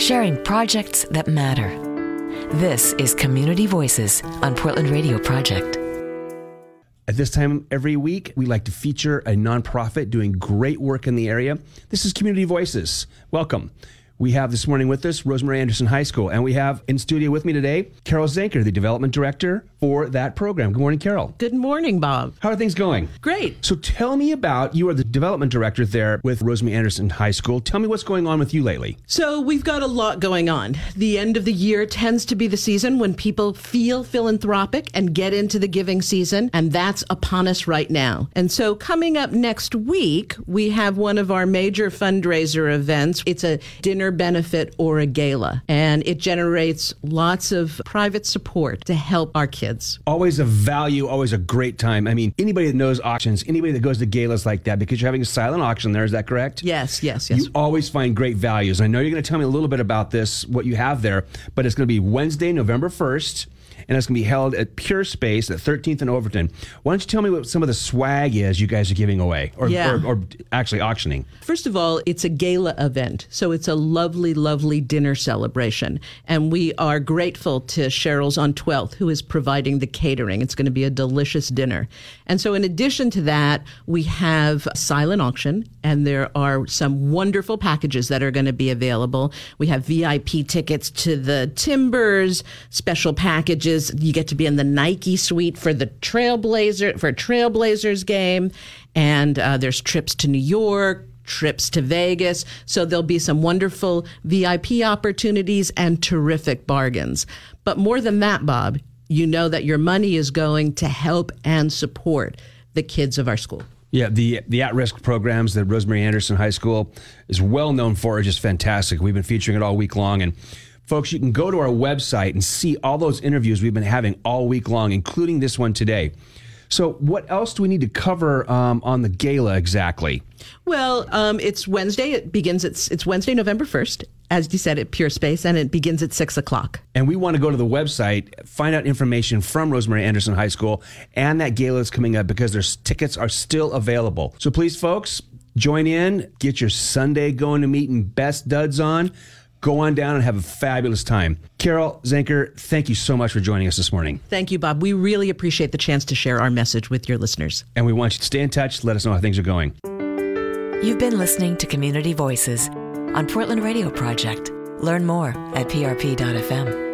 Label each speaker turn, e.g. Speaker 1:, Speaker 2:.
Speaker 1: sharing projects that matter. This is Community Voices on Portland Radio Project.
Speaker 2: At this time every week, we like to feature a nonprofit doing great work in the area. This is Community Voices. Welcome. We have this morning with us Rosemary Anderson High School, and we have in studio with me today Carol Zanker, the development director for that program. Good morning, Carol.
Speaker 3: Good morning, Bob.
Speaker 2: How are things going?
Speaker 3: Great.
Speaker 2: So tell me about you are the development director there with Rosemary Anderson High School. Tell me what's going on with you lately.
Speaker 3: So we've got a lot going on. The end of the year tends to be the season when people feel philanthropic and get into the giving season, and that's upon us right now. And so coming up next week, we have one of our major fundraiser events. It's a dinner benefit or a gala, and it generates lots of private support to help our kids.
Speaker 2: Always a value, always a great time. I mean, anybody that knows auctions, anybody that goes to galas like that, because you're having a silent auction there, is that correct?
Speaker 3: Yes, yes, yes.
Speaker 2: You always find great values. I know you're going to tell me a little bit about this, what you have there, but it's going to be Wednesday, November 1st and it's going to be held at Pure Space at 13th and Overton. Why don't you tell me what some of the swag is you guys are giving away, or,
Speaker 3: Yeah.
Speaker 2: or, or actually auctioning?
Speaker 3: First of all, it's a gala event. So it's a lovely, lovely dinner celebration. And we are grateful to Cheryl's on 12th, who is providing the catering. It's going to be a delicious dinner. And so, in addition to that, we have silent auction, and there are some wonderful packages that are going to be available. We have VIP tickets to the Timbers, special packages. You get to be in the Nike suite for the Trailblazer, for Trailblazers game. And uh, there's trips to New York, trips to Vegas. So there'll be some wonderful VIP opportunities and terrific bargains. But more than that, Bob, you know that your money is going to help and support the kids of our school.
Speaker 2: Yeah, the the at risk programs that Rosemary Anderson High School is well known for are just fantastic. We've been featuring it all week long, and folks, you can go to our website and see all those interviews we've been having all week long, including this one today. So, what else do we need to cover um, on the gala exactly?
Speaker 3: Well, um, it's Wednesday. It begins at it's Wednesday, November first, as you said, at Pure Space, and it begins at six o'clock.
Speaker 2: And we want to go to the website, find out information from Rosemary Anderson High School, and that gala is coming up because their tickets are still available. So please, folks, join in, get your Sunday going to meeting best duds on. Go on down and have a fabulous time. Carol Zenker, thank you so much for joining us this morning.
Speaker 3: Thank you, Bob. We really appreciate the chance to share our message with your listeners.
Speaker 2: And we want you to stay in touch. Let us know how things are going.
Speaker 1: You've been listening to Community Voices on Portland Radio Project. Learn more at prp.fm.